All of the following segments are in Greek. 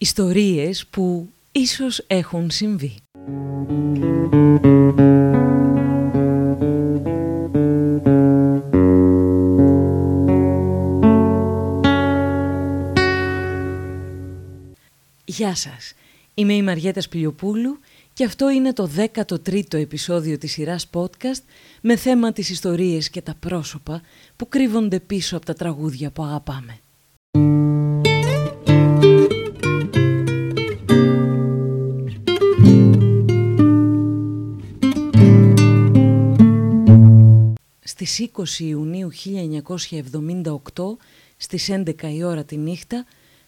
Ιστορίες που ίσως έχουν συμβεί. Γεια σας, είμαι η Μαριέτα Σπηλιοπούλου και αυτό είναι το 13ο επεισόδιο της σειράς podcast με θέμα τις ιστορίες και τα πρόσωπα που κρύβονται πίσω από τα τραγούδια που αγαπάμε. Στις 20 Ιουνίου 1978, στις 11 η ώρα τη νύχτα,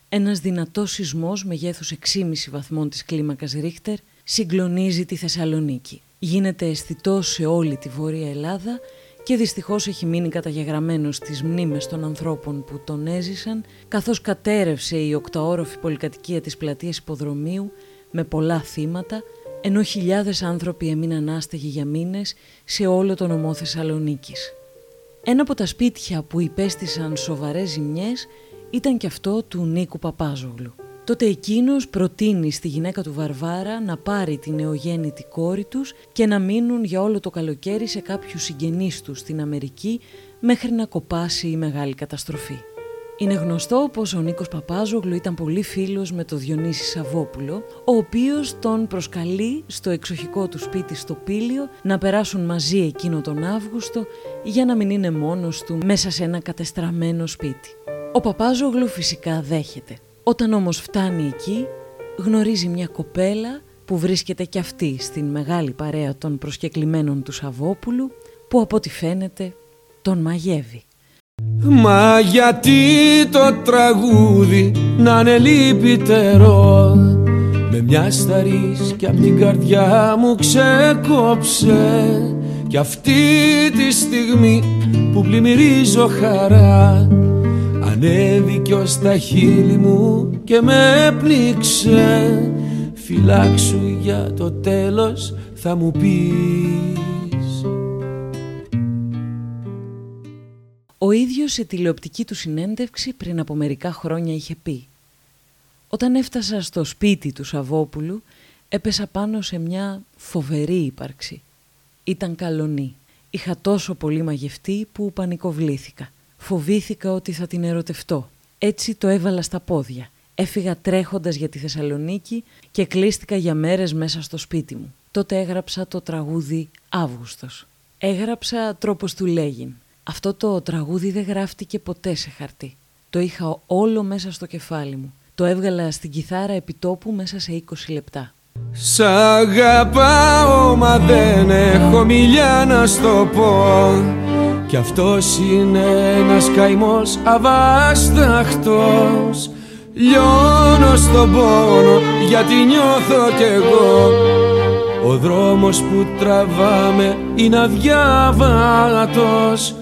ένας δυνατός σεισμός μεγέθους 6,5 βαθμών της κλίμακας Ρίχτερ συγκλονίζει τη Θεσσαλονίκη. Γίνεται αισθητό σε όλη τη Βόρεια Ελλάδα και δυστυχώς έχει μείνει καταγεγραμμένος στις μνήμες των ανθρώπων που τον έζησαν, καθώς κατέρευσε η οκταόροφη πολυκατοικία της πλατείας Υποδρομίου με πολλά θύματα, ενώ χιλιάδες άνθρωποι έμειναν άστεγοι για μήνες σε όλο το νομό Θεσσαλονίκης. Ένα από τα σπίτια που υπέστησαν σοβαρές ζημιές ήταν και αυτό του Νίκου Παπάζογλου. Τότε εκείνος προτείνει στη γυναίκα του Βαρβάρα να πάρει την νεογέννητη κόρη τους και να μείνουν για όλο το καλοκαίρι σε κάποιους συγγενείς τους στην Αμερική μέχρι να κοπάσει η μεγάλη καταστροφή. Είναι γνωστό πως ο Νίκος Παπάζογλου ήταν πολύ φίλος με το Διονύση Σαββόπουλο, ο οποίος τον προσκαλεί στο εξοχικό του σπίτι στο Πήλιο να περάσουν μαζί εκείνο τον Αύγουστο για να μην είναι μόνος του μέσα σε ένα κατεστραμμένο σπίτι. Ο Παπάζογλου φυσικά δέχεται. Όταν όμως φτάνει εκεί, γνωρίζει μια κοπέλα που βρίσκεται κι αυτή στην μεγάλη παρέα των προσκεκλημένων του Σαββόπουλου, που από ό,τι φαίνεται τον μαγεύει. Μα γιατί το τραγούδι να είναι λυπητερό; Με μια σταρίς κι απ' την καρδιά μου ξεκόψε. Κι αυτή τη στιγμή που πλημμυρίζω χαρά Ανέβηκε ως τα χείλη μου και με πνίξε Φυλάξου για το τέλος θα μου πεις Ο ίδιος σε τηλεοπτική του συνέντευξη πριν από μερικά χρόνια είχε πει «Όταν έφτασα στο σπίτι του Σαββόπουλου έπεσα πάνω σε μια φοβερή ύπαρξη. Ήταν καλονή. Είχα τόσο πολύ μαγευτεί που πανικοβλήθηκα. Φοβήθηκα ότι θα την ερωτευτώ. Έτσι το έβαλα στα πόδια. Έφυγα τρέχοντας για τη Θεσσαλονίκη και κλείστηκα για μέρες μέσα στο σπίτι μου. Τότε έγραψα το τραγούδι «Αύγουστος». Έγραψα «Τρόπος του Λέγιν». Αυτό το τραγούδι δεν γράφτηκε ποτέ σε χαρτί. Το είχα όλο μέσα στο κεφάλι μου. Το έβγαλα στην κιθάρα επιτόπου μέσα σε 20 λεπτά. Σ' αγαπάω μα δεν έχω μιλιά να στο πω κι αυτός είναι ένας καημός αβάσταχτος Λιώνω στον πόνο γιατί νιώθω κι εγώ Ο δρόμος που τραβάμε είναι αδιάβατος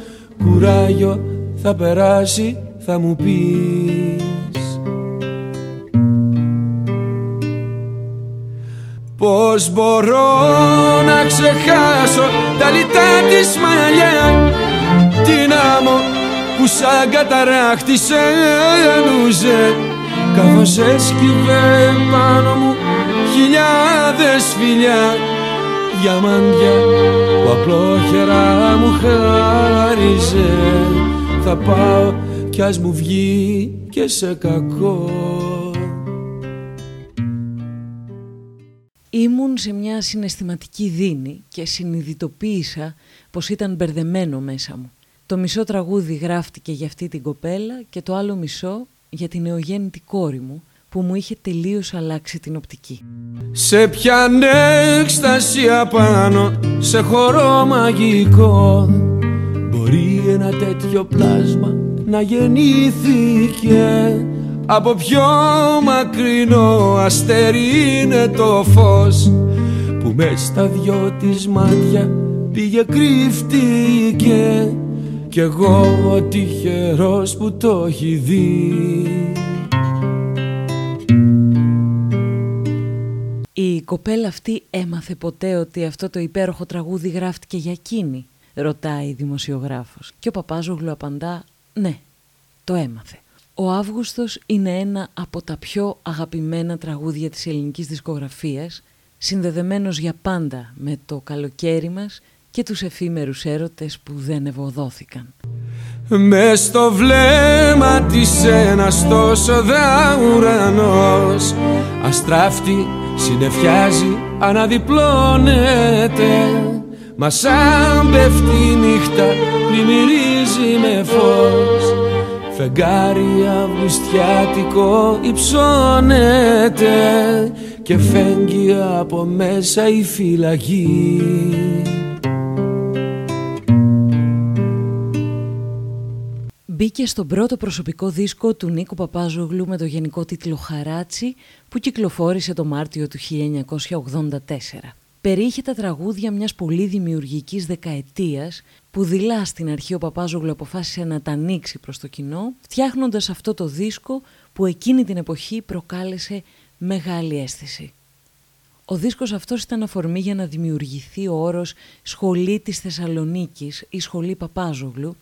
Κουράγιο θα περάσει θα μου πεις. Πώς μπορώ να ξεχάσω τα λιτά της μαλλιά την άμμο που σαν καταράχτησε λούζε καθώς έσκυβε πάνω μου χιλιάδες φιλιά διαμάντια που απλόχερα μου χάριζε θα πάω κι ας μου βγει και σε κακό Ήμουν σε μια συναισθηματική δίνη και συνειδητοποίησα πως ήταν μπερδεμένο μέσα μου. Το μισό τραγούδι γράφτηκε για αυτή την κοπέλα και το άλλο μισό για την νεογέννητη κόρη μου που μου είχε τελείως αλλάξει την οπτική. Σε πιάνε έκσταση απάνω, σε χορό μαγικό Μπορεί ένα τέτοιο πλάσμα να γεννήθηκε; Από πιο μακρινό αστέρι είναι το φως Που μες στα δυο της μάτια πήγε κρύφτηκε; Κι εγώ ο τυχερός που το έχει δει Η κοπέλα αυτή έμαθε ποτέ ότι αυτό το υπέροχο τραγούδι γράφτηκε για εκείνη ρωτάει η δημοσιογράφος και ο Παπάζογλου απαντά ναι το έμαθε Ο Αύγουστος είναι ένα από τα πιο αγαπημένα τραγούδια της ελληνικής δισκογραφίας, συνδεδεμένος για πάντα με το καλοκαίρι μας και τους εφήμερους έρωτες που δεν ευωδόθηκαν. Μες στο βλέμμα της ένας τόσο δα ουρανός Αστράφτη συνεφιάζει αναδιπλώνεται. Μα σαν πέφτει η νύχτα πλημμυρίζει με φως. Φεγγάρι αυγουστιάτικο υψώνεται. Και φέγγει από μέσα η φυλακή Μπήκε στον πρώτο προσωπικό δίσκο του Νίκου Παπάζογλου με το γενικό τίτλο «Χαράτσι» που κυκλοφόρησε το Μάρτιο του 1984. Περιείχε τα τραγούδια μιας πολύ δημιουργικής δεκαετίας που δειλά στην αρχή ο Παπάζογλου αποφάσισε να τα ανοίξει προς το κοινό φτιάχνοντας αυτό το δίσκο που εκείνη την εποχή προκάλεσε μεγάλη αίσθηση. Ο δίσκος αυτός ήταν αφορμή για να δημιουργηθεί ο όρος «Σχολή της Θεσσαλονίκης» ή «Σχολή Παπάζογλου»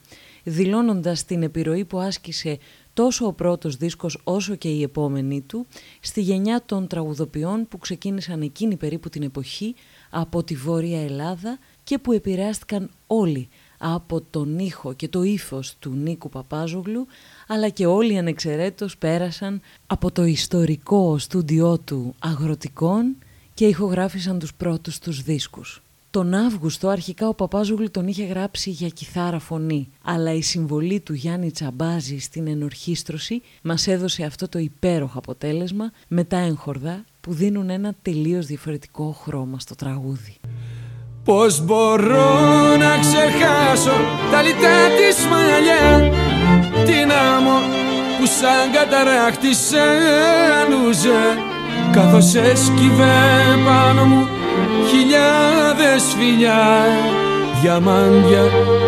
δηλώνοντας την επιρροή που άσκησε τόσο ο πρώτος δίσκος όσο και η επόμενη του στη γενιά των τραγουδοποιών που ξεκίνησαν εκείνη περίπου την εποχή από τη Βόρεια Ελλάδα και που επηρεάστηκαν όλοι από τον ήχο και το ύφος του Νίκου Παπάζογλου αλλά και όλοι ανεξαιρέτως πέρασαν από το ιστορικό στούντιό του αγροτικών και ηχογράφησαν τους πρώτους τους δίσκους. Τον Αύγουστο αρχικά ο Παπάζογλου τον είχε γράψει για κιθάρα φωνή, αλλά η συμβολή του Γιάννη Τσαμπάζη στην ενορχίστρωση μας έδωσε αυτό το υπέροχο αποτέλεσμα με τα έγχορδα που δίνουν ένα τελείως διαφορετικό χρώμα στο τραγούδι. Πώς μπορώ να ξεχάσω τα λιτά της μαλλιά Την άμμο που σαν καταράκτη σε Καθώς έσκυβε πάνω μου χιλιάδες φιλιά Διαμάντια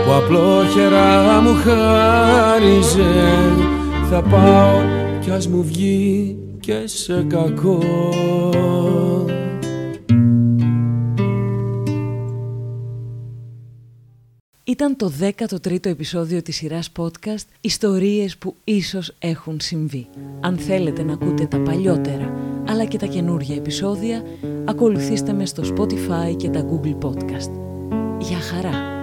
που απλόχερα μου χάριζε Θα πάω κι ας μου βγει και σε κακό Ήταν το 13ο επεισόδιο της σειράς podcast «Ιστορίες που ίσως έχουν συμβεί». Αν θέλετε να ακούτε τα παλιότερα αλλά και τα καινούργια επεισόδια, ακολουθήστε με στο Spotify και τα Google Podcast. Για χαρά!